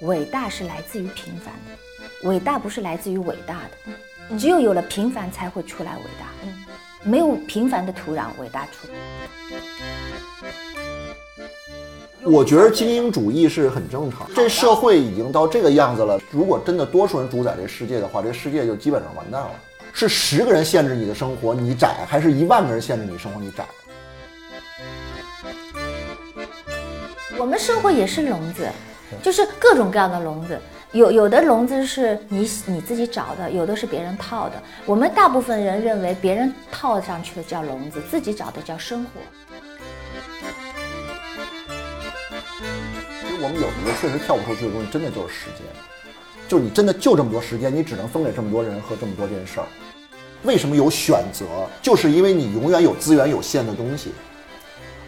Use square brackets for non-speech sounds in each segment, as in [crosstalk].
伟大是来自于平凡的，伟大不是来自于伟大的，只有有了平凡才会出来伟大。嗯，没有平凡的土壤，伟大出。我觉得精英主义是很正常，这社会已经到这个样子了。如果真的多数人主宰这世界的话，这世界就基本上完蛋了。是十个人限制你的生活，你窄，还是一万个人限制你生活，你窄？我们生活也是笼子，就是各种各样的笼子。有有的笼子是你你自己找的，有的是别人套的。我们大部分人认为别人套上去的叫笼子，自己找的叫生活。其实我们有一个确实跳不出去的东西，真的就是时间。就你真的就这么多时间，你只能分给这么多人和这么多件事儿。为什么有选择？就是因为你永远有资源有限的东西，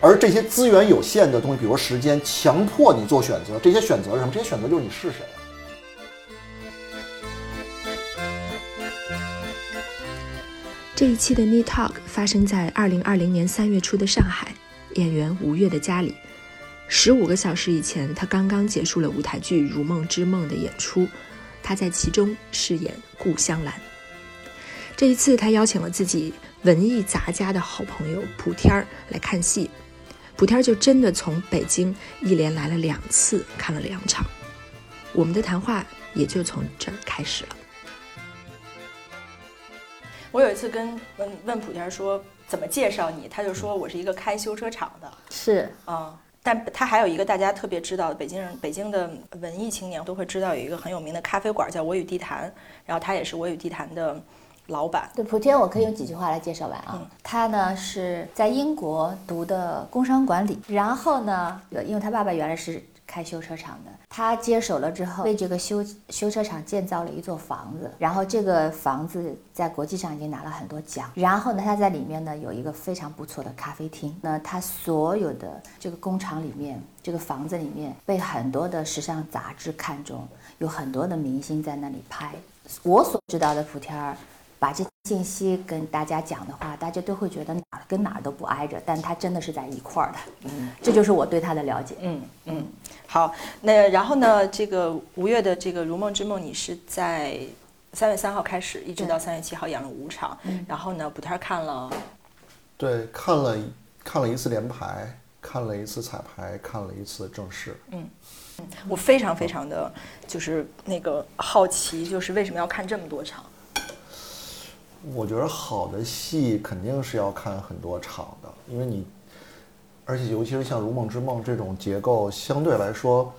而这些资源有限的东西，比如时间，强迫你做选择。这些选择是什么？这些选择就是你是谁。这一期的 Neetalk 发生在二零二零年三月初的上海，演员吴越的家里。十五个小时以前，他刚刚结束了舞台剧《如梦之梦》的演出，他在其中饰演顾香兰。这一次，他邀请了自己文艺杂家的好朋友莆天儿来看戏，莆天儿就真的从北京一连来了两次，看了两场。我们的谈话也就从这儿开始了。我有一次跟问问普天说怎么介绍你，他就说我是一个开修车厂的，是啊，但他还有一个大家特别知道的北京人，北京的文艺青年都会知道有一个很有名的咖啡馆叫我与地坛，然后他也是我与地坛的老板。对普天，我可以用几句话来介绍完啊。他呢是在英国读的工商管理，然后呢，因为他爸爸原来是。开修车厂的，他接手了之后，为这个修修车厂建造了一座房子，然后这个房子在国际上已经拿了很多奖。然后呢，他在里面呢有一个非常不错的咖啡厅。那他所有的这个工厂里面，这个房子里面被很多的时尚杂志看中，有很多的明星在那里拍。我所知道的普天儿。把这信息跟大家讲的话，大家都会觉得哪儿跟哪儿都不挨着，但他真的是在一块儿的。嗯，这就是我对他的了解。嗯嗯，好，那然后呢，这个吴越的这个《如梦之梦》，你是在三月三号开始，一直到三月七号演了五场。嗯，然后呢，补天看了，对，看了看了一次连排，看了一次彩排，看了一次正式。嗯嗯，我非常非常的就是那个好奇，就是为什么要看这么多场？我觉得好的戏肯定是要看很多场的，因为你，而且尤其是像《如梦之梦》这种结构相对来说，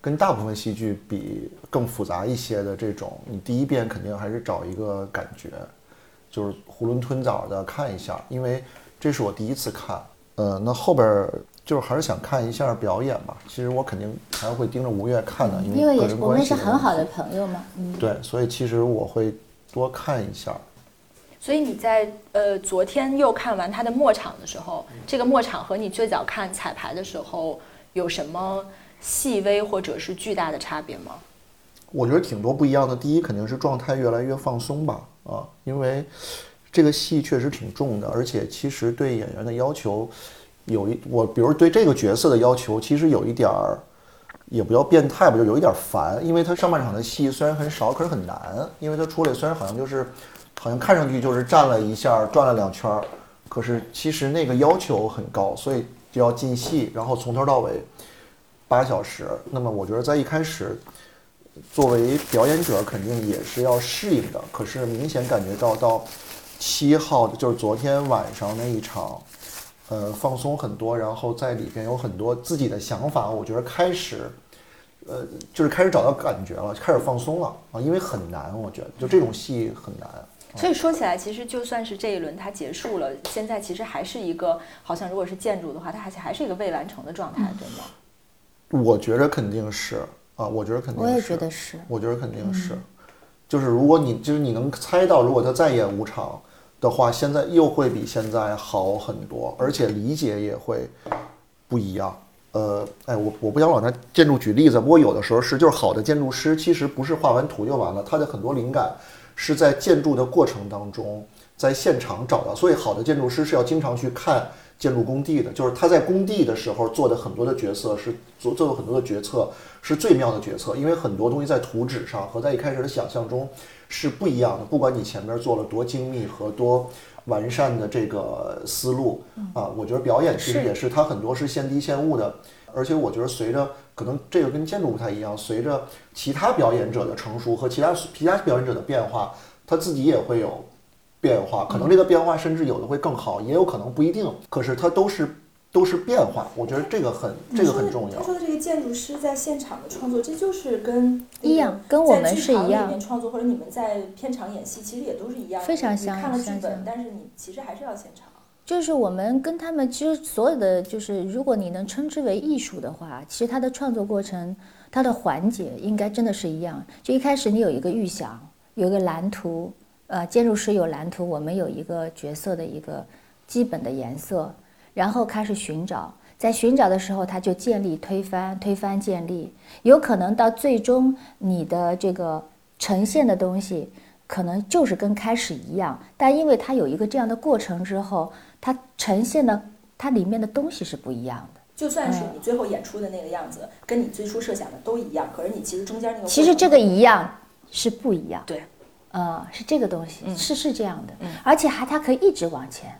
跟大部分戏剧比更复杂一些的这种，你第一遍肯定还是找一个感觉，就是囫囵吞枣的看一下，因为这是我第一次看。呃，那后边就是还是想看一下表演吧。其实我肯定还会盯着吴越看的，因为也是我们是很好的朋友嘛。嗯，对，所以其实我会多看一下。所以你在呃昨天又看完他的末场的时候，这个末场和你最早看彩排的时候有什么细微或者是巨大的差别吗？我觉得挺多不一样的。第一肯定是状态越来越放松吧，啊，因为这个戏确实挺重的，而且其实对演员的要求有一我，比如对这个角色的要求，其实有一点儿也不叫变态吧，就有一点烦，因为他上半场的戏虽然很少，可是很难，因为他出来虽然好像就是。好像看上去就是站了一下，转了两圈儿，可是其实那个要求很高，所以就要进戏，然后从头到尾八小时。那么我觉得在一开始，作为表演者肯定也是要适应的。可是明显感觉到到七号，就是昨天晚上那一场，呃，放松很多，然后在里边有很多自己的想法。我觉得开始，呃，就是开始找到感觉了，开始放松了啊，因为很难，我觉得就这种戏很难。所以说起来，其实就算是这一轮它结束了，现在其实还是一个好像如果是建筑的话，它还是还是一个未完成的状态，对吗？我觉得肯定是啊，我觉得肯定。我也觉得是。我觉得肯定是，就是如果你就是你能猜到，如果他再演五场的话，现在又会比现在好很多，而且理解也会不一样。呃，哎，我我不想往那建筑举例子，不过有的时候是，就是好的建筑师其实不是画完图就完了，他的很多灵感。是在建筑的过程当中，在现场找到，所以好的建筑师是要经常去看建筑工地的，就是他在工地的时候做的很多的决策是做做的很多的决策是最妙的决策，因为很多东西在图纸上和在一开始的想象中是不一样的，不管你前面做了多精密和多完善的这个思路啊，我觉得表演其实也是它很多是现地现物的，而且我觉得随着可能这个跟建筑不太一样，随着其他表演者的成熟和其他其他表演者的变化，他自己也会有。变化可能这个变化甚至有的会更好，也有可能不一定。可是它都是都是变化，我觉得这个很这个很重要。他说的这个建筑师在现场的创作，这就是跟一样，跟我们是一样。里面创作或者你们在片场演戏，其实也都是一样。非常像。看了剧本，但是你其实还是要现场。就是我们跟他们其实所有的，就是如果你能称之为艺术的话，其实它的创作过程，它的环节应该真的是一样。就一开始你有一个预想，有一个蓝图。呃，建筑师有蓝图，我们有一个角色的一个基本的颜色，然后开始寻找，在寻找的时候，他就建立、推翻、推翻、建立，有可能到最终你的这个呈现的东西，可能就是跟开始一样，但因为它有一个这样的过程之后，它呈现的它里面的东西是不一样的。就算是你最后演出的那个样子，跟你最初设想的都一样，可是你其实中间那个其实这个一样是不一样。对。呃，是这个东西，是是这样的，而且还它可以一直往前，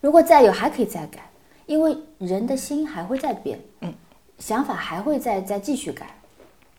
如果再有还可以再改，因为人的心还会再变，嗯，想法还会再再继续改，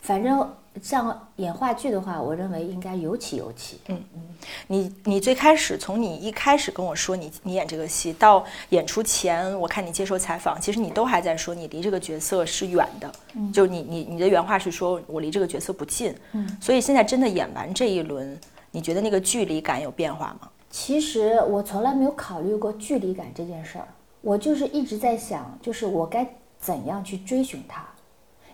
反正。像演话剧的话，我认为应该有起有起。嗯嗯，你你最开始从你一开始跟我说你你演这个戏到演出前，我看你接受采访，其实你都还在说你离这个角色是远的。嗯，就你你你的原话是说我离这个角色不近。嗯，所以现在真的演完这一轮，你觉得那个距离感有变化吗？其实我从来没有考虑过距离感这件事儿，我就是一直在想，就是我该怎样去追寻它。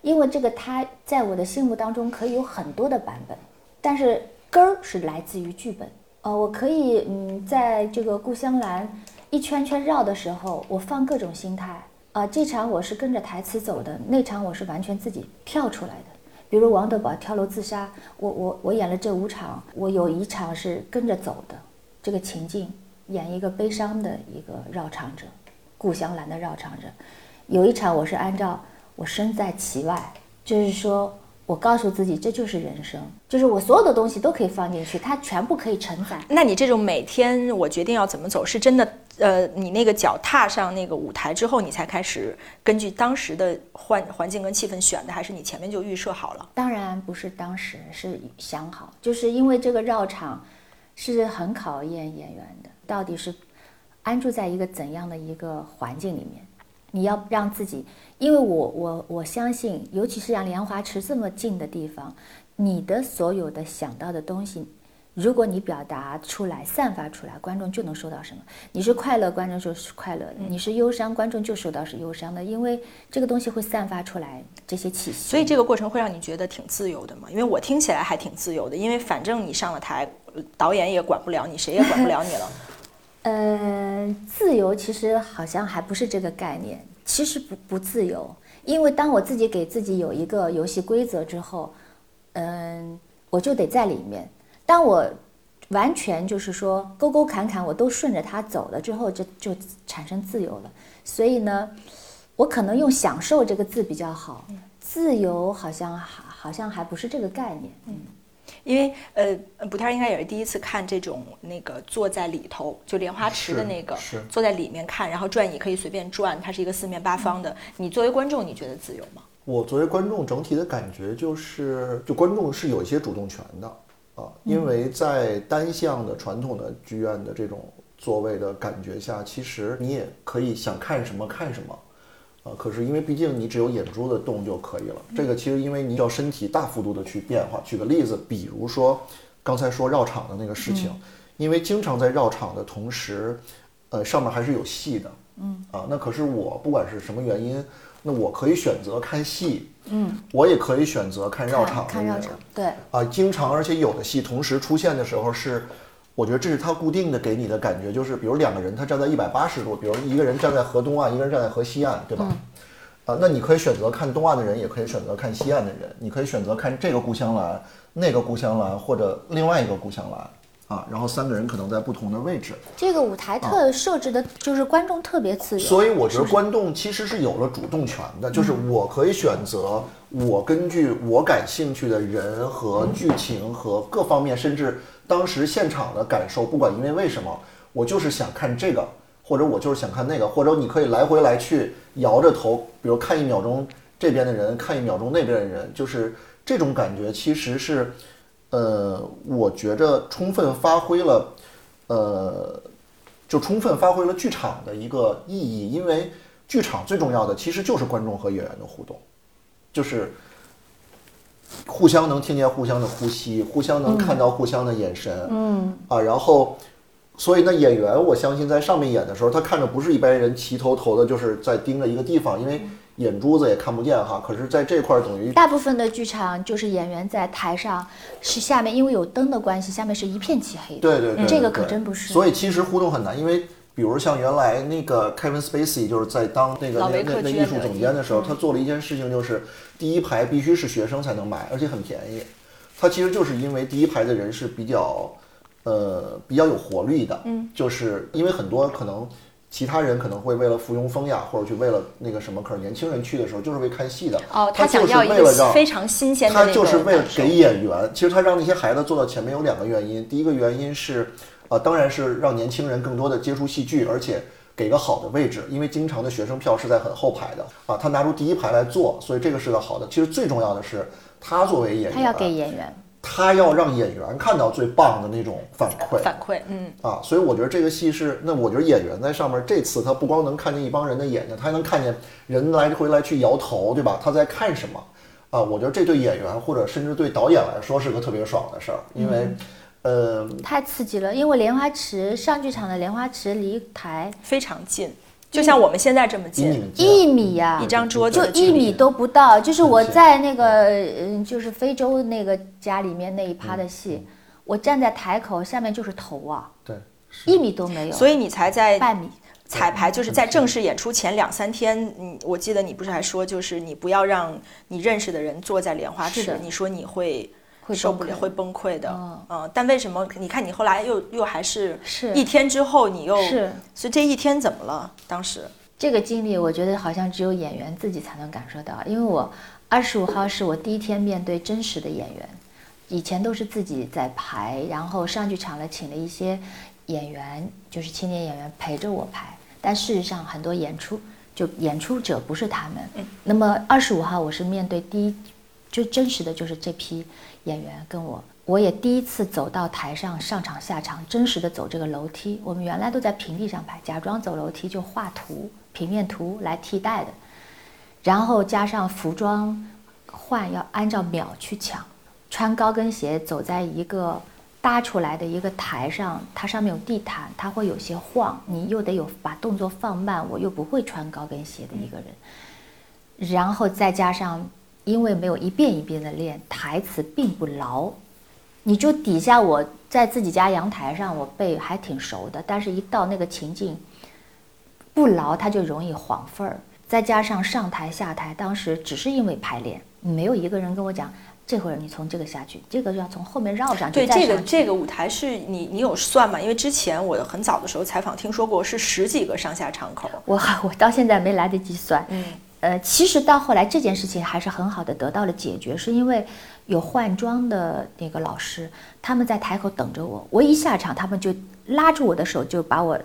因为这个他在我的心目当中可以有很多的版本，但是根儿是来自于剧本。呃，我可以嗯，在这个故乡栏一圈圈绕的时候，我放各种心态。啊，这场我是跟着台词走的，那场我是完全自己跳出来的。比如王德宝跳楼自杀，我我我演了这五场，我有一场是跟着走的，这个情境演一个悲伤的一个绕场者，故乡栏的绕场者。有一场我是按照。我身在其外，就是说我告诉自己，这就是人生，就是我所有的东西都可以放进去，它全部可以承载。那你这种每天我决定要怎么走，是真的？呃，你那个脚踏上那个舞台之后，你才开始根据当时的环环境跟气氛选的，还是你前面就预设好了？当然不是当时，是想好，就是因为这个绕场是很考验演员的，到底是安住在一个怎样的一个环境里面。你要让自己，因为我我我相信，尤其是像莲花池这么近的地方，你的所有的想到的东西，如果你表达出来、散发出来，观众就能收到什么。你是快乐，观众就是快乐的；你是忧伤，观众就收到是忧伤的。因为这个东西会散发出来这些气息。所以这个过程会让你觉得挺自由的嘛？因为我听起来还挺自由的，因为反正你上了台，导演也管不了你，谁也管不了你了。呃，自由其实好像还不是这个概念，其实不不自由，因为当我自己给自己有一个游戏规则之后，嗯，我就得在里面。当我完全就是说沟沟坎坎我都顺着它走了之后，就就产生自由了。所以呢，我可能用“享受”这个字比较好，自由好像好好像还不是这个概念，嗯。因为呃，补天应该也是第一次看这种那个坐在里头，就莲花池的那个，坐在里面看，然后转椅可以随便转，它是一个四面八方的。你作为观众，你觉得自由吗？我作为观众，整体的感觉就是，就观众是有一些主动权的啊，因为在单向的传统的剧院的这种座位的感觉下，其实你也可以想看什么看什么。啊，可是因为毕竟你只有眼珠子动就可以了。这个其实因为你要身体大幅度的去变化。举个例子，比如说刚才说绕场的那个事情，因为经常在绕场的同时，呃，上面还是有戏的。嗯。啊，那可是我不管是什么原因，那我可以选择看戏。嗯。我也可以选择看绕场。看绕场。对。啊，经常而且有的戏同时出现的时候是。我觉得这是他固定的给你的感觉，就是比如两个人他站在一百八十度，比如一个人站在河东岸，一个人站在河西岸，对吧？啊，那你可以选择看东岸的人，也可以选择看西岸的人，你可以选择看这个故乡蓝，那个故乡蓝，或者另外一个故乡蓝，啊，然后三个人可能在不同的位置，这个舞台特设置的就是观众特别自由，所以我觉得观众其实是有了主动权的，就是我可以选择我根据我感兴趣的人和剧情和各方面，甚至当时现场的感受，不管因为为什么，我就是想看这个，或者我就是想看那个，或者你可以来回来去摇着头，比如看一秒钟这边的人，看一秒钟那边的人，就是这种感觉其实是。呃，我觉着充分发挥了，呃，就充分发挥了剧场的一个意义，因为剧场最重要的其实就是观众和演员的互动，就是互相能听见互相的呼吸，互相能看到互相的眼神，嗯啊，然后，所以那，演员我相信在上面演的时候，他看着不是一般人齐头头的，就是在盯着一个地方，因为。眼珠子也看不见哈，可是在这块儿等于大部分的剧场就是演员在台上，是下面因为有灯的关系，下面是一片漆黑的。对对对，这个可真不是。所以其实互动很难，因为比如像原来那个 Kevin Spacey 就是在当那个那那那艺术总监的时候，他做了一件事情，就是第一排必须是学生才能买，而且很便宜。他其实就是因为第一排的人是比较呃比较有活力的，嗯，就是因为很多可能。其他人可能会为了附庸风雅，或者去为了那个什么，可是年轻人去的时候就是为看戏的。哦，他想要一个非常新鲜的他就是为了给演员。其实他让那些孩子坐到前面有两个原因，第一个原因是，啊，当然是让年轻人更多的接触戏剧，而且给个好的位置，因为经常的学生票是在很后排的啊，他拿出第一排来坐，所以这个是个好的。其实最重要的是，他作为演员，他要给演员。他要让演员看到最棒的那种反馈，反馈，嗯啊，所以我觉得这个戏是，那我觉得演员在上面这次他不光能看见一帮人的眼睛，他还能看见人来回来去摇头，对吧？他在看什么？啊，我觉得这对演员或者甚至对导演来说是个特别爽的事儿，因为，呃，太刺激了，因为莲花池上剧场的莲花池离台非常近。就像我们现在这么近，一米呀，一张桌子就一米都不到。就是我在那个嗯，就是非洲那个家里面那一趴的戏，我站在台口，下面就是头啊，对，一米都没有。所以你才在半米彩排，就是在正式演出前两三天，嗯，我记得你不是还说，就是你不要让你认识的人坐在莲花池，你说你会。会受不了，会崩溃的。嗯，但为什么？你看你后来又又还是是一天之后，你又是，所以这一天怎么了？当时这个经历，我觉得好像只有演员自己才能感受到。因为我二十五号是我第一天面对真实的演员，以前都是自己在排，然后上剧场了，请了一些演员，就是青年演员陪着我排。但事实上，很多演出就演出者不是他们。嗯，那么二十五号我是面对第一，就真实的就是这批。演员跟我，我也第一次走到台上上场下场，真实的走这个楼梯。我们原来都在平地上拍，假装走楼梯就画图，平面图来替代的。然后加上服装换要按照秒去抢，穿高跟鞋走在一个搭出来的一个台上，它上面有地毯，它会有些晃，你又得有把动作放慢，我又不会穿高跟鞋的一个人，然后再加上。因为没有一遍一遍的练，台词并不牢，你就底下我在自己家阳台上，我背还挺熟的，但是一到那个情境不牢，它就容易晃份儿。再加上上台下台，当时只是因为排练，没有一个人跟我讲，这会儿你从这个下去，这个要从后面绕上去。对，这个这个舞台是你你有算吗？因为之前我很早的时候采访听说过是十几个上下场口，我 [laughs] 我到现在没来得及算。嗯。呃，其实到后来这件事情还是很好的得到了解决，是因为有换装的那个老师，他们在台口等着我。我一下场，他们就拉住我的手，就把我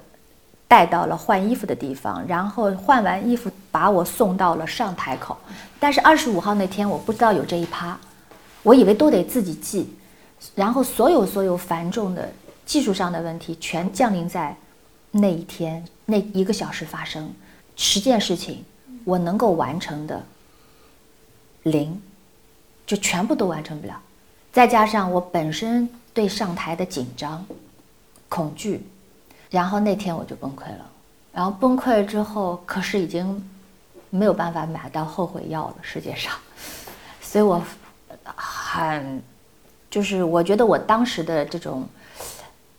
带到了换衣服的地方，然后换完衣服把我送到了上台口。但是二十五号那天我不知道有这一趴，我以为都得自己记，然后所有所有繁重的技术上的问题全降临在那一天那一个小时发生十件事情。我能够完成的零，就全部都完成不了。再加上我本身对上台的紧张、恐惧，然后那天我就崩溃了。然后崩溃了之后，可是已经没有办法买到后悔药了，世界上。[laughs] 所以我很，就是我觉得我当时的这种，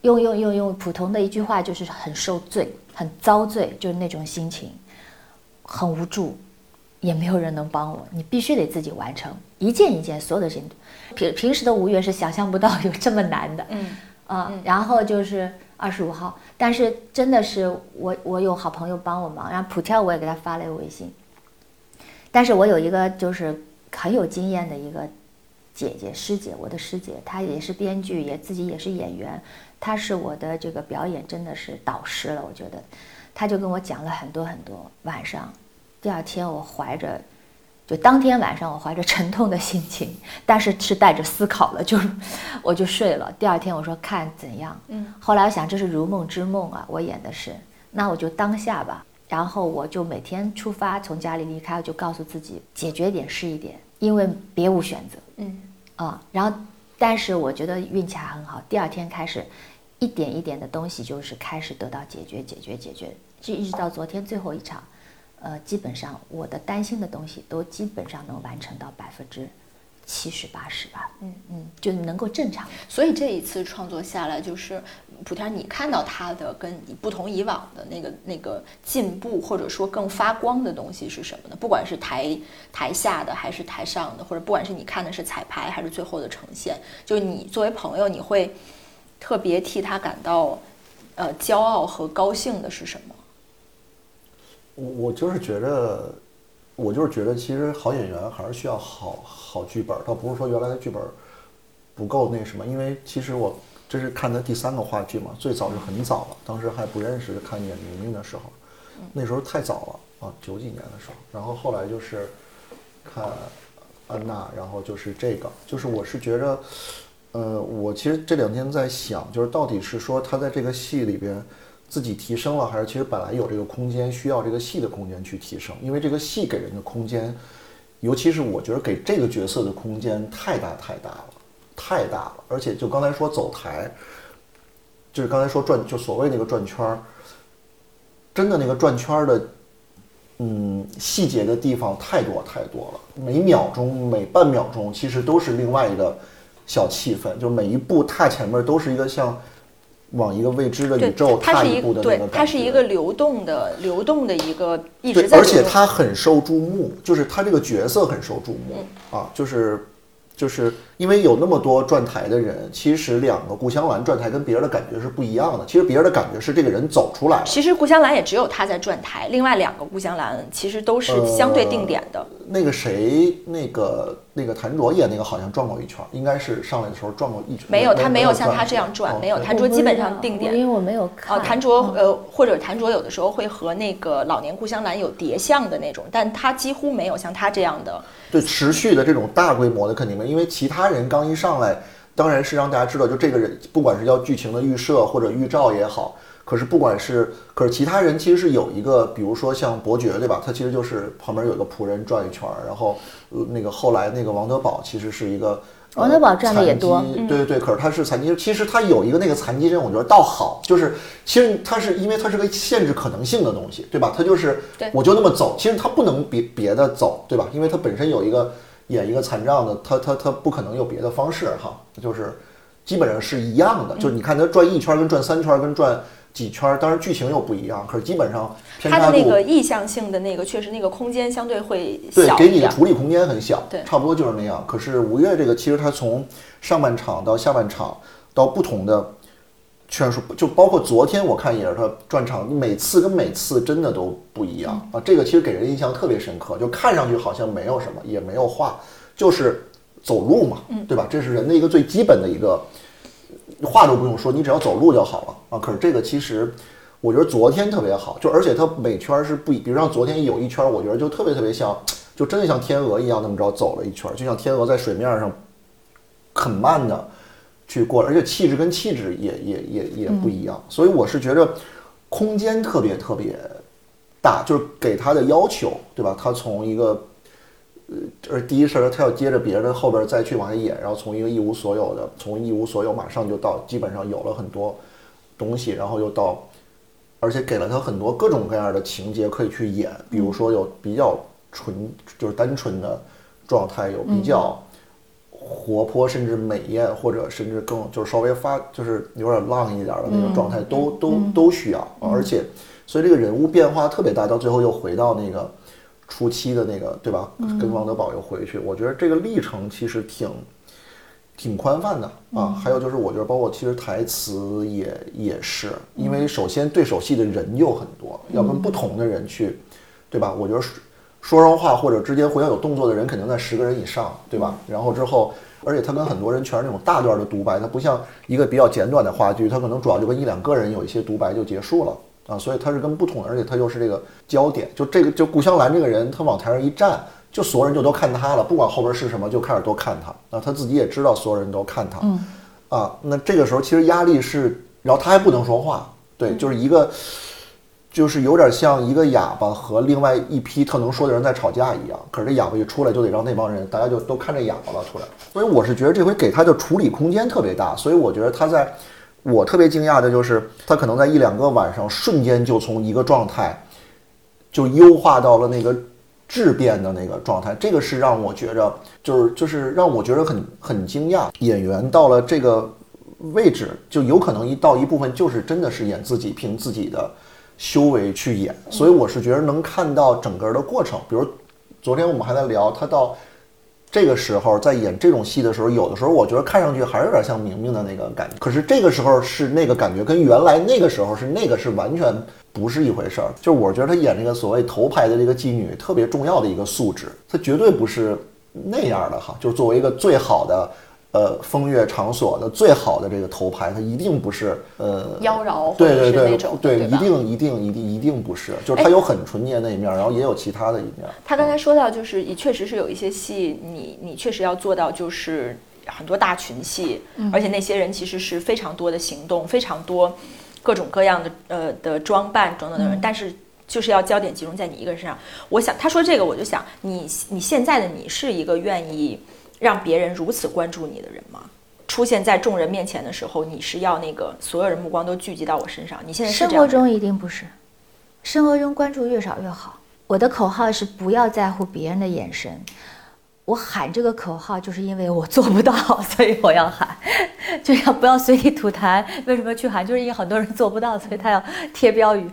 用用用用普通的一句话，就是很受罪、很遭罪，就是那种心情。很无助，也没有人能帮我，你必须得自己完成一件一件所有的事情。平平时的五月是想象不到有这么难的。嗯，啊、然后就是二十五号，但是真的是我我有好朋友帮我忙，然后普跳我也给他发了一个微信，但是我有一个就是很有经验的一个姐姐师姐，我的师姐，她也是编剧，也自己也是演员，她是我的这个表演真的是导师了，我觉得，她就跟我讲了很多很多。晚上，第二天我怀着，就当天晚上我怀着沉痛的心情，[laughs] 但是是带着思考了，就 [laughs] 我就睡了。第二天我说看怎样，嗯，后来我想这是如梦之梦啊，我演的是，那我就当下吧。然后我就每天出发，从家里离开，我就告诉自己解决一点是一点，因为别无选择。嗯啊，然后但是我觉得运气还很好，第二天开始，一点一点的东西就是开始得到解决，解决，解决，就一直到昨天最后一场，呃，基本上我的担心的东西都基本上能完成到百分之七十八十吧，嗯嗯，就能够正常。所以这一次创作下来，就是普天，你看到他的跟你不同以往的那个那个进步，或者说更发光的东西是什么呢？不管是台台下的还是台上的，或者不管是你看的是彩排还是最后的呈现，就你作为朋友，你会特别替他感到呃骄傲和高兴的是什么？我我就是觉得，我就是觉得，其实好演员还是需要好好剧本，倒不是说原来的剧本不够那什么，因为其实我这是看的第三个话剧嘛，最早就很早了，当时还不认识看演明明的时候，那时候太早了啊，九几年的时候，然后后来就是看安娜，然后就是这个，就是我是觉着，呃，我其实这两天在想，就是到底是说他在这个戏里边自己提升了，还是其实本来有这个空间，需要这个戏的空间去提升？因为这个戏给人的空间，尤其是我觉得给这个角色的空间太大太大了，太大了，而且就刚才说走台，就是刚才说转，就所谓那个转圈儿，真的那个转圈儿的。嗯，细节的地方太多太多了，每秒钟、每半秒钟，其实都是另外一个小气氛，就每一步踏前面都是一个像往一个未知的宇宙踏一步的那对个感觉。它是一个流动的流动的一个一直，在而且他很受注目，就是他这个角色很受注目、嗯啊，就是就是因为有那么多转台的人，其实两个故乡兰转台跟别人的感觉是不一样的。其实别人的感觉是这个人走出来了，其实故乡兰也只有他在转台，另外两个故乡兰其实都是相对定点的。那个谁，那个那个谭卓演那个好像转过一圈，应该是上来的时候转过一圈。没有，他没有像他这样转，哦没有。谭卓基本上定点。因为我没有看。哦，谭卓呃，或者谭卓有的时候会和那个老年故乡兰有叠像的那种，但他几乎没有像他这样的。对持续的这种大规模的肯定没有，因为其他人刚一上来，当然是让大家知道，就这个人，不管是叫剧情的预设或者预兆也好，可是不管是，可是其他人其实是有一个，比如说像伯爵对吧？他其实就是旁边有个仆人转一圈，然后呃那个后来那个王德宝其实是一个。呃王德宝转的也多对对对，可是他是残疾，其实他有一个那个残疾人，我觉得倒好，就是其实他是因为他是个限制可能性的东西，对吧？他就是对我就那么走，其实他不能别别的走，对吧？因为他本身有一个演一个残障的，他他他不可能有别的方式哈，就是基本上是一样的，就是你看他转一圈跟转三圈跟转几圈，当然剧情又不一样，可是基本上偏差度他的那个意向性的那个，确实那个空间相对会小对，给你的。处理空间很小，对差不多就是那样。可是吴越这个，其实他从上半场到下半场，到不同的劝说，就包括昨天我看也是他转场，每次跟每次真的都不一样啊。这个其实给人印象特别深刻，就看上去好像没有什么，也没有话，就是走路嘛，对吧？这是人的一个最基本的一个话都不用说，你只要走路就好了啊。可是这个其实。我觉得昨天特别好，就而且它每圈儿是不一，比如像昨天有一圈儿，我觉得就特别特别像，就真的像天鹅一样那么着走了一圈儿，就像天鹅在水面上很慢的去过，而且气质跟气质也也也也不一样，所以我是觉得空间特别特别大，就是给他的要求，对吧？他从一个呃，而第一事儿他要接着别人后边再去往下演，然后从一个一无所有的，从一无所有马上就到基本上有了很多东西，然后又到。而且给了他很多各种各样的情节可以去演，比如说有比较纯就是单纯的状态，有比较活泼甚至美艳，或者甚至更就是稍微发就是有点浪一点的那种状态，都都都需要。而且，所以这个人物变化特别大，到最后又回到那个初期的那个，对吧？跟王德宝又回去，我觉得这个历程其实挺挺宽泛的啊。还有就是，我觉得包括其实台词也也是，因为首先对手戏的人又很多，要跟不同的人去，对吧？我觉得说说上话或者之间互相有动作的人肯定在十个人以上，对吧？然后之后，而且他跟很多人全是那种大段的独白，他不像一个比较简短的话剧，他可能主要就跟一两个人有一些独白就结束了啊。所以他是跟不同的，而且他又是这个焦点，就这个就顾香兰这个人，他往台上一站。就所有人就都看他了，不管后边是什么，就开始都看他。啊他自己也知道所有人都看他，嗯，啊，那这个时候其实压力是，然后他还不能说话，对，就是一个，就是有点像一个哑巴和另外一批特能说的人在吵架一样。可是这哑巴一出来，就得让那帮人大家就都看这哑巴了出来。所以我是觉得这回给他的处理空间特别大，所以我觉得他在，我特别惊讶的就是他可能在一两个晚上瞬间就从一个状态，就优化到了那个。质变的那个状态，这个是让我觉着，就是就是让我觉得很很惊讶。演员到了这个位置，就有可能一到一部分就是真的是演自己，凭自己的修为去演。所以我是觉得能看到整个的过程。比如昨天我们还在聊他到这个时候在演这种戏的时候，有的时候我觉得看上去还是有点像明明的那个感觉。可是这个时候是那个感觉，跟原来那个时候是那个是完全。不是一回事儿，就是我觉得他演这个所谓头牌的这个妓女特别重要的一个素质，她绝对不是那样的哈。就是作为一个最好的，呃，风月场所的最好的这个头牌，它一定不是呃妖娆，对对对对，一定一定一定一定不是，就是它有很纯洁那一面，然后也有其他的一面。他刚才说到，就是也确实是有一些戏，你你确实要做到，就是很多大群戏，而且那些人其实是非常多的行动，非常多。各种各样的呃的装扮等等等人，但是就是要焦点集中在你一个人身上。我想他说这个，我就想你你现在的你是一个愿意让别人如此关注你的人吗？出现在众人面前的时候，你是要那个所有人目光都聚集到我身上？你现在生活中一定不是，生活中关注越少越好。我的口号是不要在乎别人的眼神。我喊这个口号，就是因为我做不到，[laughs] 所以我要喊，就要不要随地吐痰。为什么去喊？就是因为很多人做不到，所以他要贴标语。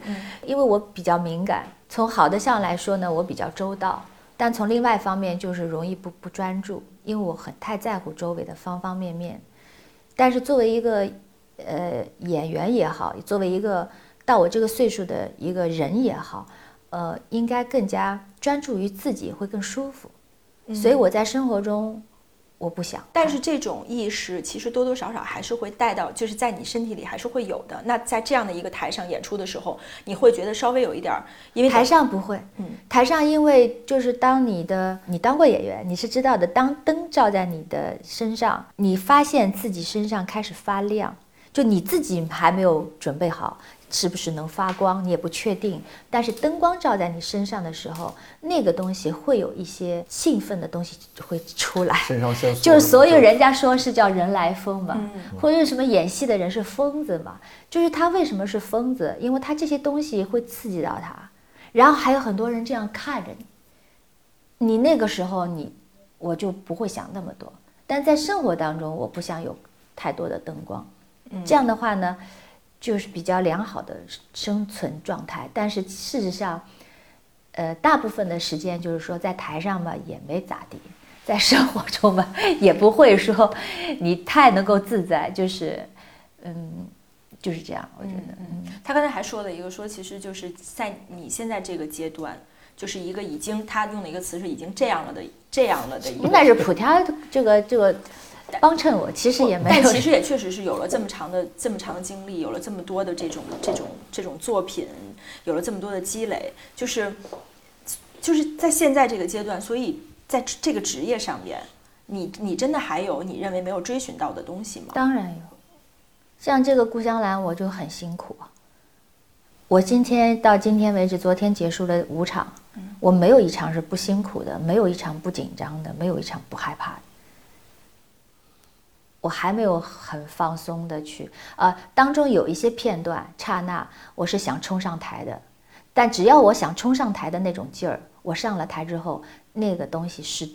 因为我比较敏感，从好的项来说呢，我比较周到；但从另外一方面，就是容易不不专注，因为我很太在乎周围的方方面面。但是作为一个呃演员也好，作为一个到我这个岁数的一个人也好，呃，应该更加专注于自己，会更舒服。所以我在生活中，我不想。但是这种意识其实多多少少还是会带到，就是在你身体里还是会有的。那在这样的一个台上演出的时候，你会觉得稍微有一点儿，因为台上不会，嗯，台上因为就是当你的你当过演员，你是知道的，当灯照在你的身上，你发现自己身上开始发亮，就你自己还没有准备好。是不是能发光，你也不确定。但是灯光照在你身上的时候，那个东西会有一些兴奋的东西会出来。肾上腺素就是所有人家说是叫人来疯嘛，或者为什么演戏的人是疯子嘛？就是他为什么是疯子？因为他这些东西会刺激到他，然后还有很多人这样看着你。你那个时候你我就不会想那么多。但在生活当中，我不想有太多的灯光。这样的话呢？就是比较良好的生存状态，但是事实上，呃，大部分的时间就是说在台上吧也没咋地，在生活中吧也不会说你太能够自在，就是嗯，就是这样。我觉得，嗯，他刚才还说了一个，说其实就是在你现在这个阶段，就是一个已经他用的一个词是已经这样了的这样了的，应该是普天这个这个。帮衬我，其实也没有。但其实也确实是有了这么长的、这么长的经历，有了这么多的这种、这种、这种作品，有了这么多的积累，就是，就是在现在这个阶段，所以在这个职业上面，你你真的还有你认为没有追寻到的东西吗？当然有，像这个故乡蓝，我就很辛苦。我今天到今天为止，昨天结束了五场，我没有一场是不辛苦的，没有一场不紧张的，没有一场不害怕的。我还没有很放松的去，呃，当中有一些片段刹那，我是想冲上台的，但只要我想冲上台的那种劲儿，我上了台之后，那个东西是，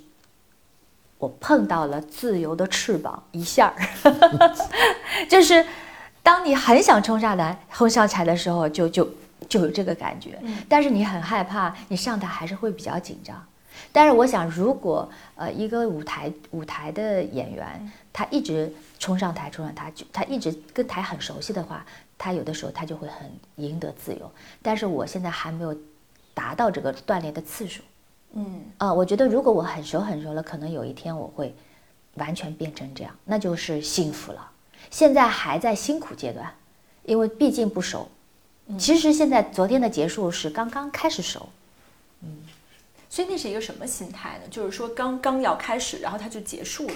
我碰到了自由的翅膀一下儿，[laughs] 就是当你很想冲上来、冲上台的时候，就就就有这个感觉，但是你很害怕，你上台还是会比较紧张。但是我想，如果呃一个舞台舞台的演员，他一直冲上台冲上台，就他一直跟台很熟悉的话，他有的时候他就会很赢得自由。但是我现在还没有达到这个锻炼的次数。嗯啊、我觉得如果我很熟很熟了，可能有一天我会完全变成这样，那就是幸福了。现在还在辛苦阶段，因为毕竟不熟。其实现在昨天的结束是刚刚开始熟，嗯所以那是一个什么心态呢？就是说刚刚要开始，然后它就结束了。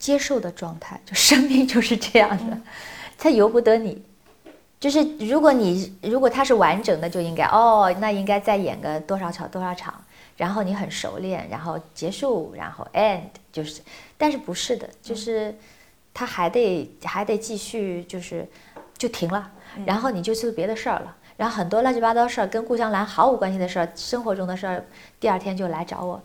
接受的状态，就 [laughs] 生命就是这样的，它由不得你。就是如果你如果它是完整的，就应该哦，那应该再演个多少场多少场，然后你很熟练，然后结束，然后 end 就是，但是不是的，就是它还得还得继续，就是就停了，然后你就去做别的事儿了。然后很多乱七八糟事儿跟顾香兰毫无关系的事儿，生活中的事儿，第二天就来找我。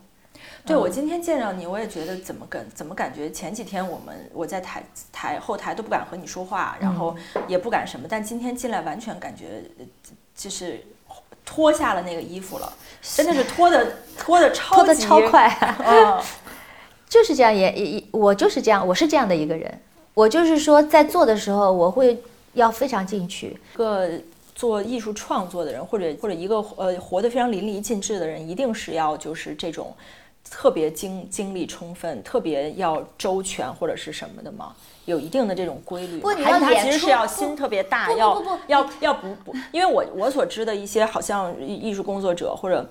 对我今天见到你，我也觉得怎么感怎么感觉前几天我们我在台台后台都不敢和你说话，然后也不敢什么，但今天进来完全感觉呃就是脱下了那个衣服了，真的是脱的 [laughs] 脱的超级超快，嗯 [laughs] 就是这样也也也，我就是这样，我是这样的一个人。我就是说，在做的时候，我会要非常进去。一个做艺术创作的人，或者或者一个呃活得非常淋漓尽致的人，一定是要就是这种特别精精力充分、特别要周全或者是什么的吗？有一定的这种规律吗，不你还是他其实是要心特别大，要要要不不，因为我我所知的一些好像艺艺术工作者或者。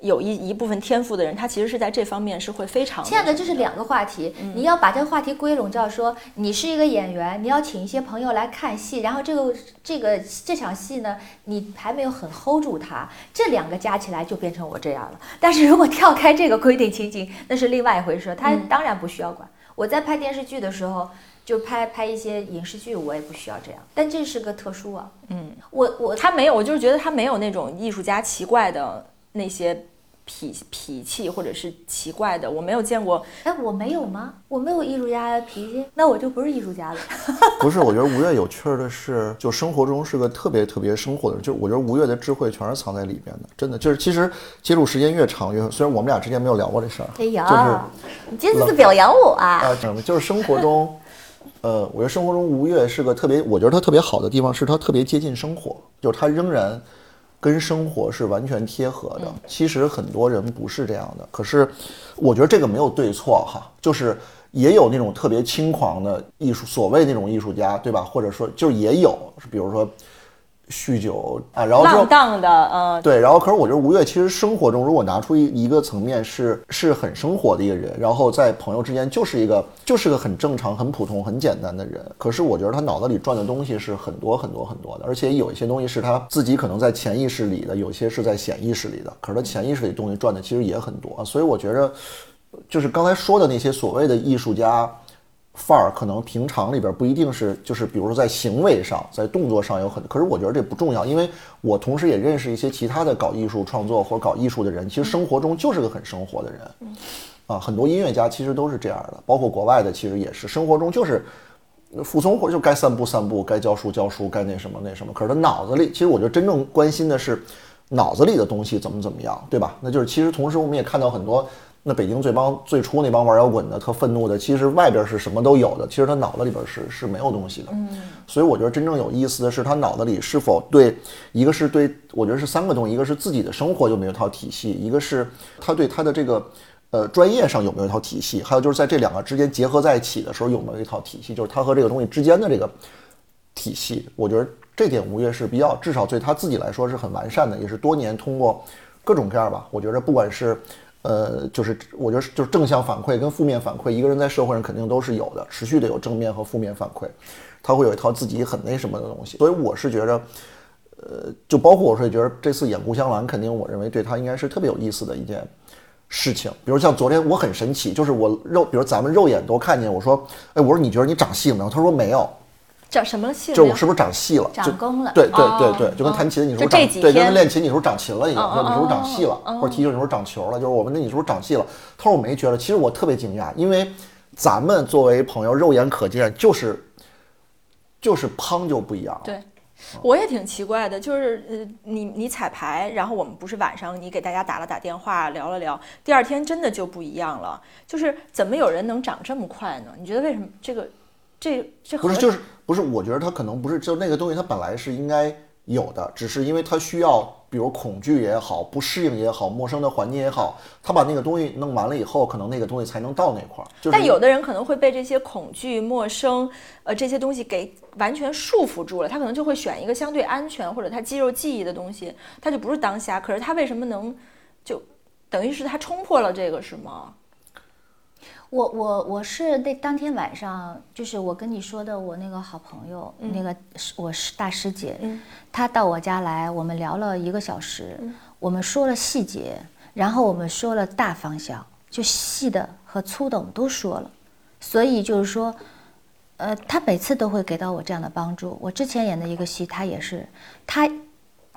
有一一部分天赋的人，他其实是在这方面是会非常亲爱的，这是两个话题，嗯你要把这个话题归拢叫说，你是一个演员，你要请一些朋友来看戏，然后这个这个这场戏呢，你还没有很 hold 住它，这两个加起来就变成我这样了。但是如果跳开这个规定情景，那是另外一回事，他嗯当然不需要管。我在拍电视剧的时候，就拍拍一些影视剧，我也不需要这样，但这是个特殊啊。嗯，我我他没有，我就是觉得他没有那种艺术家奇怪的那些脾脾气，或者是奇怪的，我没有见过。哎，我没有吗？我没有艺术家的脾气，那我就不是艺术家了。[laughs] [laughs] 不是，我觉得吴越有趣儿的是，就生活中是个特别特别生活的人。就我觉得吴越的智慧全是藏在里边的，真的就是其实接触时间越长越，虽然我们俩之间没有聊过这事儿，哎呀，就是你这次是表扬我啊！啊，什么就是生活中，[laughs] 呃，我觉得生活中吴越是个特别，我觉得他特别好的地方是他特别接近生活，就是他仍然跟生活是完全贴合的。其实很多人不是这样的，可是我觉得这个没有对错哈，就是也有那种特别轻狂的艺术，所谓那种艺术家，对吧？或者说就是也有，比如说酗酒啊，然后之后浪荡的，嗯，对，然后可是我觉得吴越其实生活中，如果拿出一一个层面是是很生活的一个人，然后在朋友之间就是一个就是个很正常、很普通、很简单的人。可是我觉得他脑子里转的东西是很多很多很多的，而且有一些东西是他自己可能在潜意识里的，有些是在显意识里的。可是他潜意识里东西转的其实也很多，所以我觉得就是刚才说的那些所谓的艺术家。范儿可能平常里边不一定是，就是比如说在行为上，在动作上有很，可是我觉得这不重要，因为我同时也认识一些其他的搞艺术创作或者搞艺术的人，其实生活中就是个很生活的人，啊，很多音乐家其实都是这样的，包括国外的其实也是，生活中就是服从或就该散步散步，该教书教书，该那什么那什么，可是他脑子里，其实我觉得真正关心的是脑子里的东西怎么怎么样，对吧？那就是其实同时我们也看到很多。那北京最帮最初那帮玩摇滚的特愤怒的，其实外边是什么都有的，其实他脑子里边是是没有东西的。嗯，所以我觉得真正有意思的是他脑子里是否对，一个是对我觉得是三个东西，一个是自己的生活有没有一套体系，一个是他对他的这个呃专业上有没有一套体系，还有就是在这两个之间结合在一起的时候有没有一套体系，就是他和这个东西之间的这个体系。我觉得这点吴越是比较，至少对他自己来说是很完善的，也是多年通过各种各样吧，我觉得不管是。呃，就是我觉得就是正向反馈跟负面反馈，一个人在社会上肯定都是有的，持续的有正面和负面反馈，他会有一套自己很那什么的东西。所以我是觉得，呃，就包括我是觉得这次演《故乡蓝》，肯定我认为对他应该是特别有意思的一件事情。比如像昨天我很神奇，就是我肉，比如咱们肉眼都看见，我说，哎，我说你觉得你长戏了没有？他说没有，长什么戏了？就是我是不是长细了？长功了对对哦对对，就跟弹琴，你是不是就这几长对，跟练琴，你是不是长琴了？已经，哦说你是不是长细了或者踢球你是不是长球了？就是我问那你是不是长细了？他说我没觉得，其实我特别惊讶，因为咱们作为朋友，肉眼可见就是就是胖就不一样了。对，我也挺奇怪的，就是呃，你你彩排，然后我们不是晚上你给大家打了打电话聊了聊，第二天真的就不一样了。就是怎么有人能长这么快呢？你觉得为什么这个这这不是就是不是？我觉得他可能不是，就那个东西他本来是应该有的，只是因为他需要，比如恐惧也好，不适应也好，陌生的环境也好，他把那个东西弄完了以后，可能那个东西才能到那块儿。就是但有的人可能会被这些恐惧、陌生，呃，这些东西给完全束缚住了。他可能就会选一个相对安全或者他肌肉记忆的东西，他就不是当下。可是他为什么能就等于是他冲破了这个，是吗？我我我是那当天晚上，就是我跟你说的，我那个好朋友，那个是我是大师姐，她到我家来，我们聊了一个小时，我们说了细节，然后我们说了大方向，就细的和粗的我们都说了，所以就是说，呃，她每次都会给到我这样的帮助。我之前演的一个戏，她也是，她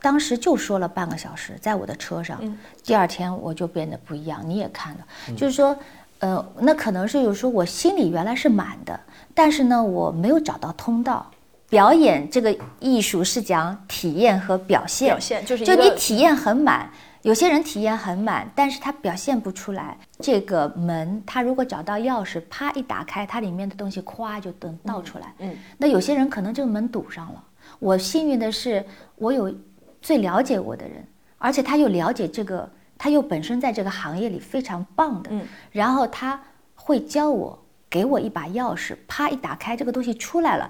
当时就说了半个小时，在我的车上，第二天我就变得不一样，你也看了，就是说。呃，那可能是有时候我心里原来是满的，但是呢，我没有找到通道。表演这个艺术是讲体验和表现，表现就是就你体验很满，有些人体验很满，但是他表现不出来。这个门，他如果找到钥匙，啪一打开，它里面的东西咵就能倒出来。嗯，那有些人可能这个门堵上了。我幸运的是，我有最了解我的人，而且他又了解这个，他又本身在这个行业里非常棒的。嗯，然后他会教我，给我一把钥匙，啪一打开，这个东西出来了。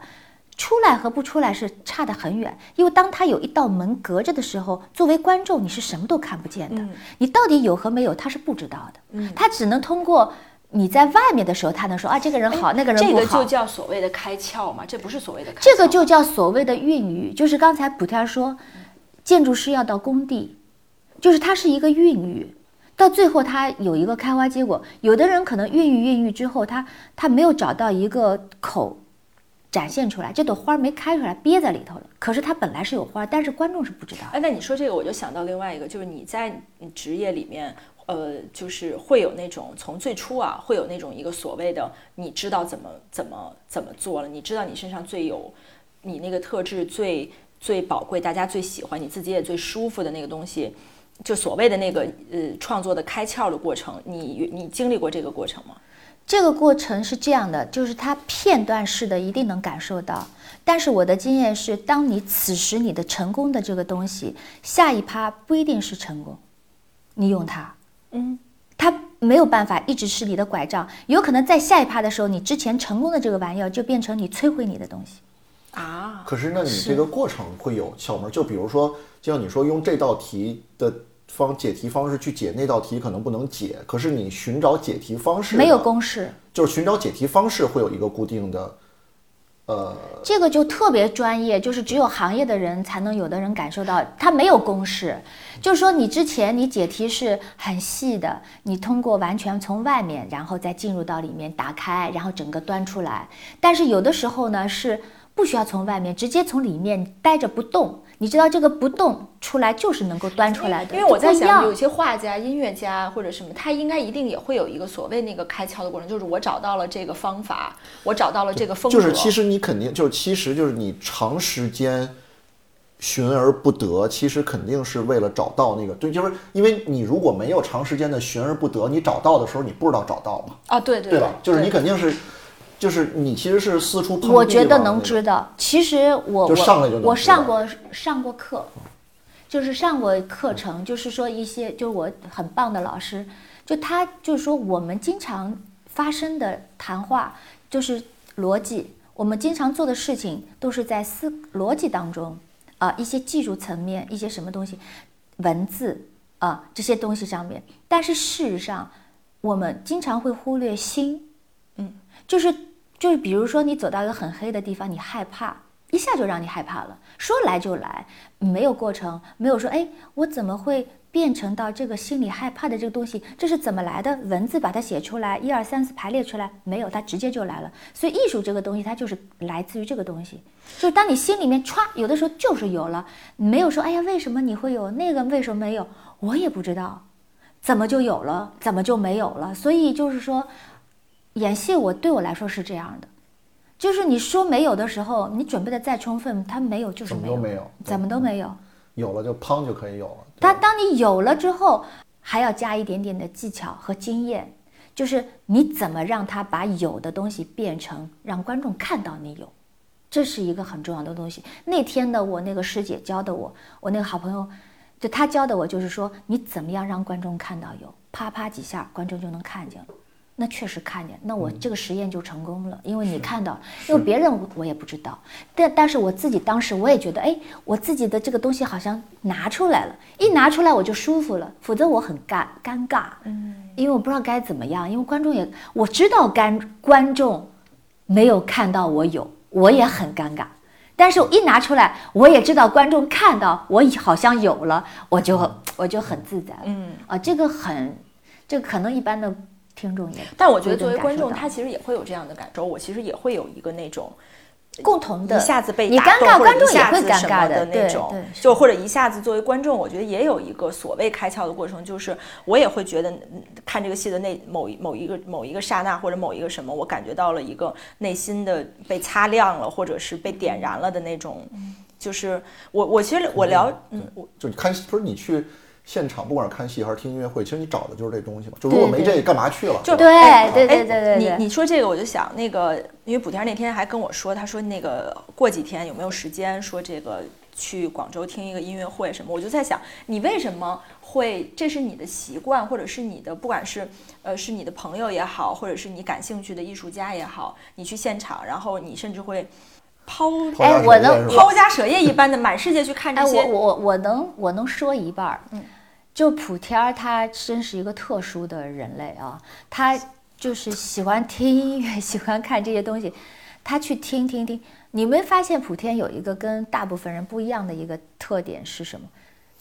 出来和不出来是差得很远，因为当他有一道门隔着的时候，作为观众你是什么都看不见的，你到底有和没有他是不知道的，他只能通过你在外面的时候，他能说啊这个人好，那个人不好，这个就叫所谓的开窍嘛，这不是所谓的开窍。这个就叫所谓的孕育，就是刚才普天说，建筑师要到工地，就是它是一个孕育，到最后它有一个开花结果。有的人可能孕育孕育之后，他他没有找到一个口展现出来，这朵花没开出来，憋在里头了。可是它本来是有花，但是观众是不知道。哎，那你说这个，我就想到另外一个，就是你在你职业里面，呃，就是会有那种从最初啊，会有那种一个所谓的，你知道怎么怎么怎么做了，你知道你身上最有你那个特质最最宝贵，大家最喜欢，你自己也最舒服的那个东西，就所谓的那个呃创作的开窍的过程，你你经历过这个过程吗？这个过程是这样的，就是它片段式的一定能感受到，但是我的经验是，当你此时你的成功的这个东西，下一趴不一定是成功，你用它，嗯，它没有办法一直是你的拐杖，有可能在下一趴的时候，你之前成功的这个玩意儿就变成你摧毁你的东西。啊，可是，那你这个过程会有窍门，就比如说，就像你说，用这道题的方解题方式去解那道题，可能不能解。可是你寻找解题方式，没有公式，就是寻找解题方式会有一个固定的，呃，这个就特别专业，就是只有行业的人才能有的人感受到，它没有公式。就是说，你之前你解题是很细的，你通过完全从外面，然后再进入到里面打开，然后整个端出来。但是有的时候呢是不需要从外面，直接从里面待着不动。你知道这个不动出来就是能够端出来的，因为我在想，有些画家、音乐家或者什么，他应该一定也会有一个所谓那个开窍的过程，就是我找到了这个方法，我找到了这个风格。就是其实你肯定就是其实就是你长时间寻而不得，其实肯定是为了找到那个对，就是因为你如果没有长时间的寻而不得，你找到的时候你不知道找到嘛，啊，对对对吧？就是你肯定是，就是你其实是四处碰壁我觉得能知道。其实我我我上过上过课，就是上过课程，就是说一些就是我很棒的老师，就他就是说我们经常发生的谈话就是逻辑，我们经常做的事情都是在思逻辑当中啊、一些技术层面一些什么东西，文字啊、这些东西上面，但是事实上我们经常会忽略心。嗯就是就是，比如说你走到一个很黑的地方，你害怕，一下就让你害怕了，说来就来，没有过程，没有说，哎，我怎么会变成到这个心里害怕的这个东西？这是怎么来的？文字把它写出来，一二三四排列出来，没有，它直接就来了。所以艺术这个东西，它就是来自于这个东西，就是当你心里面歘，有的时候就是有了，没有说，哎呀，为什么你会有那个？为什么没有？我也不知道，怎么就有了？怎么就没有了？所以就是说。演戏我对我来说是这样的，就是你说没有的时候，你准备的再充分，它没有就是没有，都没有怎么都没有。有了就砰就可以有了。对但当你有了之后，还要加一点点的技巧和经验，就是你怎么让他把有的东西变成让观众看到你有，这是一个很重要的东西。那天的我那个师姐教的我，我那个好朋友，就她教的我就是说，你怎么样让观众看到有，啪啪几下，观众就能看见了。那确实看见，那我这个实验就成功了，因为你看到了，因为别人我我也不知道，但但是我自己当时我也觉得，哎，我自己的这个东西好像拿出来了，一拿出来我就舒服了，否则我很尴尴尬，嗯，因为我不知道该怎么样，因为观众也我知道观观众没有看到我有，我也很尴尬，但是我一拿出来，我也知道观众看到我好像有了，我就我就很自在了，嗯。啊，这个很，这个可能一般的听众也，但我觉得作为观众，他其实也会有这样的感受。我其实也会有一个那种共同的一下子被你尴尬，打动或者观众一下也会尴子什么尬的那种，就或者一下子作为观众，我觉得也有一个所谓开窍的过程，就是我也会觉得嗯看这个戏的那某一某一个某一个刹那或者某一个什么，我感觉到了一个内心的被擦亮了，或者是被点燃了的那种。就是我我其实我聊嗯我就是看不是你去现场，不管是看戏还是听音乐会，其实你找的就是这东西嘛。就如果没这，干嘛去了？就对哎对对哎对对对你你说这个，我就想那个，因为补天那天还跟我说，他说那个过几天有没有时间说这个去广州听一个音乐会什么？我就在想，你为什么会？这是你的习惯，或者是你的，不管是呃是你的朋友也好，或者是你感兴趣的艺术家也好，你去现场，然后你甚至会抛抛家哎我能抛家舍业一般的满世界去看这哎，些。我我我能我能说一半儿，嗯，就普天儿他真是一个特殊的人类啊，他就是喜欢听音乐，[laughs] 喜欢看这些东西，他去听听听。你没发现普天有一个跟大部分人不一样的一个特点是什么？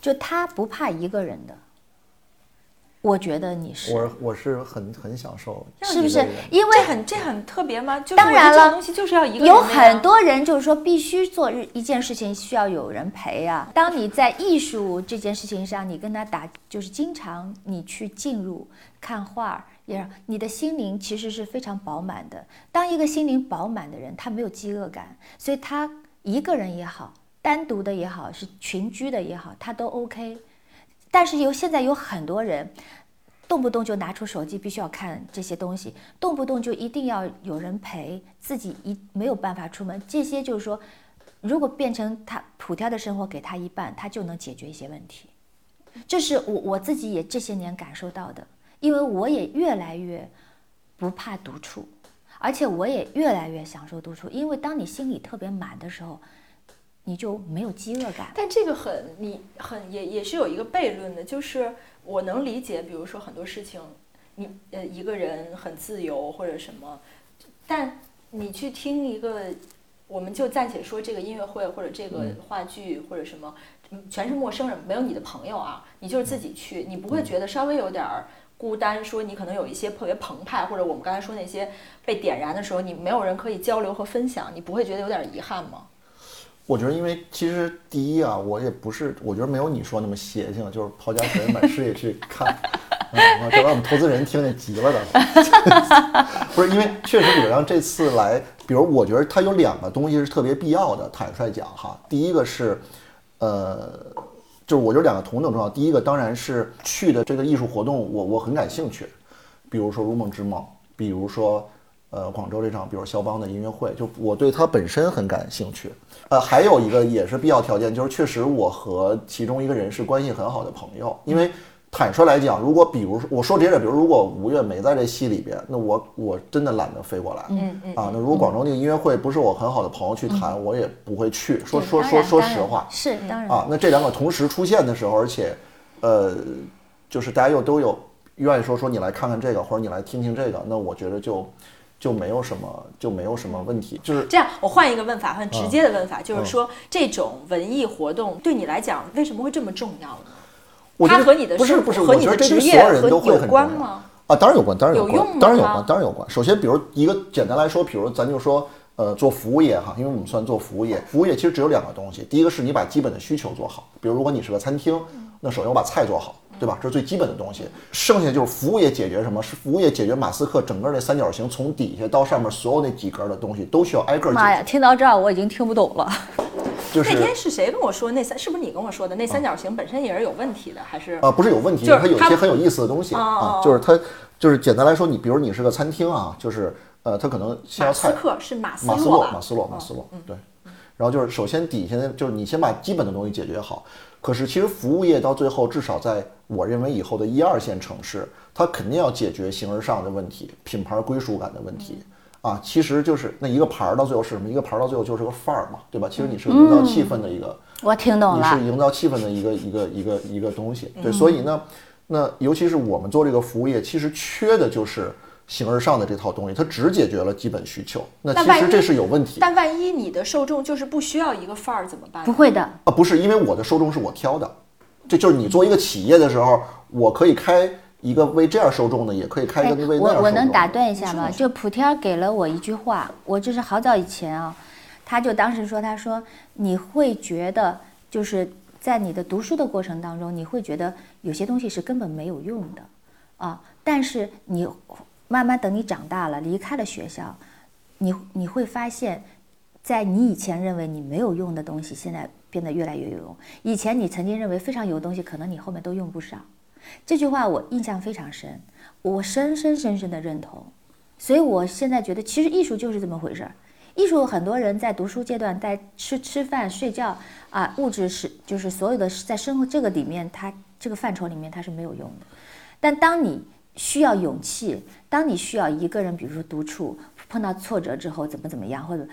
就他不怕一个人的。我觉得你是，我我是很很享受，是不是？因为这很这很特别吗？就是当然了东西就是要一个人有很多人就是说必须做日一件事情需要有人陪啊。当你在艺术这件事情上，你跟他打，就是经常你去进入看画，也让你的心灵其实是非常饱满的。当一个心灵饱满的人，他没有饥饿感，所以他一个人也好，单独的也好，是群居的也好，他都 OK。但是有现在有很多人，动不动就拿出手机，必须要看这些东西，动不动就一定要有人陪，自己一没有办法出门。这些就是说，如果变成他普天的生活给他一半，他就能解决一些问题。这是我我自己也这些年感受到的，因为我也越来越不怕独处，而且我也越来越享受独处，因为当你心里特别满的时候，你就没有饥饿感。但这个很你很也也是有一个悖论的，就是我能理解，比如说很多事情，你呃一个人很自由或者什么，但你去听一个，我们就暂且说这个音乐会或者这个话剧或者什么，嗯全是陌生人，没有你的朋友啊，你就是自己去，你不会觉得稍微有点儿。孤单，说你可能有一些特别澎湃，或者我们刚才说那些被点燃的时候，你没有人可以交流和分享，你不会觉得有点遗憾吗？我觉得，因为其实第一啊，我也不是，我觉得没有你说那么邪性，就是抛家舍业满世界去看，[laughs] 嗯，这把我们投资人听见急了的。[laughs] 不是因为确实，比如像这次来，比如我觉得它有两个东西是特别必要的，坦率讲哈，第一个是，呃，就是我觉得两个同等重要。第一个当然是去的这个艺术活动，我我很感兴趣，比如说《如梦之梦》，比如说呃广州这场，比如肖邦的音乐会，就我对它本身很感兴趣。呃，还有一个也是必要条件，就是确实我和其中一个人是关系很好的朋友，因为。坦率来讲，如果比如说我说直接点，比如如果吴越没在这戏里边，那我我真的懒得飞过来。嗯嗯啊，那如果广州那个音乐会不是我很好的朋友去谈，我也不会去。说说说说实话，是当然啊，那这两个同时出现的时候，而且，呃，就是大家又都有愿意说说你来看看这个，或者你来听听这个，那我觉得就就没有什么就没有什么问题，就是这样，我换一个问法，很直接的问法，嗯就是说，这种文艺活动对你来讲，为什么会这么重要呢？它和你的不是不是，和你的职业和有都会很关吗？啊，当然有关，当然有关，当然有关，当然有关。首先，比如一个简单来说，比如咱就说，呃，做服务业哈，因为我们算做服务业，服务业其实只有两个东西，第一个是你把基本的需求做好，比如如果你是个餐厅，那首先我把菜做好，对吧？这是最基本的东西。剩下就是服务业解决什么？是服务业解决马斯克整个那三角形从底下到上面所有那几格的东西都需要挨个妈呀，解决。听到这儿我已经听不懂了。[laughs] 就是那天是谁跟我说那三？是不是你跟我说的那三角形本身也是有问题的，还是？啊，不是有问题，就是它它有一些很有意思的东西啊哦，就是它就是简单来说，你比如你是个餐厅啊，就是呃，它可能先要菜马斯，克是马斯马斯洛？马斯洛，马斯洛，对。然后就是首先底下的就是你先把基本的东西解决好。可是其实服务业到最后，至少在我认为以后的一二线城市，它肯定要解决形而上的问题、品牌归属感的问题。啊，其实就是那一个牌儿到最后是什么？一个牌儿到最后就是个范儿嘛，对吧？其实你是营造气氛的一个，我听懂了你是，营造气氛的一个一个一个一个东西。对，所以呢，那尤其是我们做这个服务业，其实缺的就是形而上的这套东西，它只解决了基本需求。那其实这是有问题但万一你的受众就是不需要一个范儿怎么办？不会的，啊，不是因为我的受众是我挑的，这就是你做一个企业的时候，我可以开一个为这样受众的，也可以开一哎个为那我样受众的。我能打断一下吗？就普天给了我一句话，我这是好早以前啊，他就当时说，他说你会觉得就是在你的读书的过程当中，你会觉得有些东西是根本没有用的啊，但是你慢慢等你长大了，离开了学校，你你会发现，在你以前认为你没有用的东西，现在变得越来越有用。以前你曾经认为非常有的东西，可能你后面都用不上。这句话我印象非常深，我深深深深的认同。所以我现在觉得，其实艺术就是这么回事儿。艺术很多人在读书阶段，在吃吃饭、睡觉啊，物质是就是所有的在生活这个里面，它这个范畴里面它是没有用的。但当你需要勇气，当你需要一个人，比如说独处，碰到挫折之后怎么怎么样，或者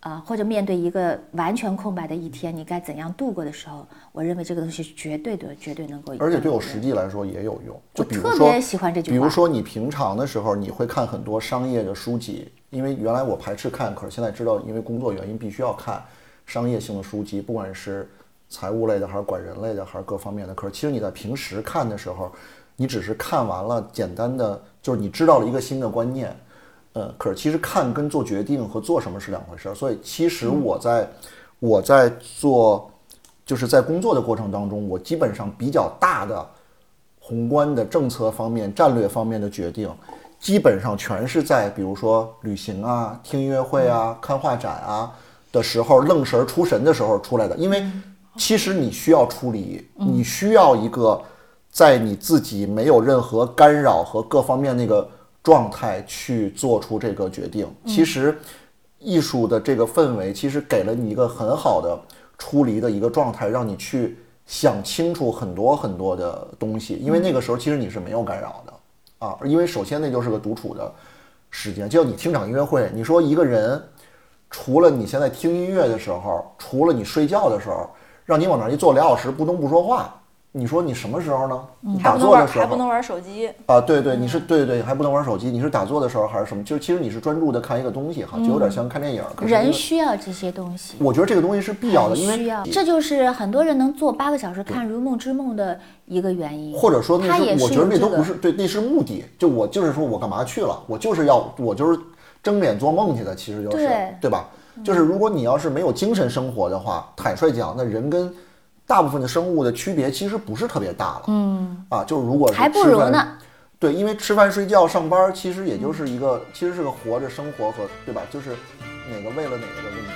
啊、或者面对一个完全空白的一天，你该怎样度过的时候，我认为这个东西是绝对的，绝对能够。而且对我实际来说也有用。就我比如说，特别喜欢这句话比如说你平常的时候，你会看很多商业的书籍，因为原来我排斥看，可是现在知道，因为工作原因必须要看商业性的书籍，不管是财务类的，还是管人类的，还是各方面的。可是其实你在平时看的时候，你只是看完了简单的，就是你知道了一个新的观念。呃，可是其实看跟做决定和做什么是两回事儿，所以其实我在、我在做就是在工作的过程当中，我基本上比较大的宏观的政策方面、战略方面的决定，基本上全是在比如说旅行啊、听音乐会啊、看画展啊的时候愣神儿出神的时候出来的。因为其实你需要处理，你需要一个在你自己没有任何干扰和各方面那个状态去做出这个决定。其实艺术的这个氛围，其实给了你一个很好的出离的一个状态，让你去想清楚很多很多的东西。因为那个时候其实你是没有干扰的啊，因为首先那就是个独处的时间，就像你听场音乐会，你说一个人除了你现在听音乐的时候，除了你睡觉的时候，让你往那儿一坐俩小时不动不说话，你说你什么时候呢？你打坐的时候还不能玩手机。啊，对对，你是对对对，还不能玩手机，你是打坐的时候还是什么？就是其实你是专注的看一个东西哈，就有点像看电影。人需要这些东西。我觉得这个东西是必要的，因为需要，这就是很多人能做八个小时看《如梦之梦》的一个原因。或者说那是我觉得那都不是对，那是目的。就我就是说我干嘛去了？我就是要我就是睁眼做梦去的，其实就是对对吧？就是如果你要是没有精神生活的话，坦率讲，那人跟大部分的生物的区别其实不是特别大了。嗯啊，就是如果是还不吃饭如呢。对，因为吃饭、睡觉、上班，其实也就是一个，其实是个活着生活和对吧？就是哪个为了哪个的问题。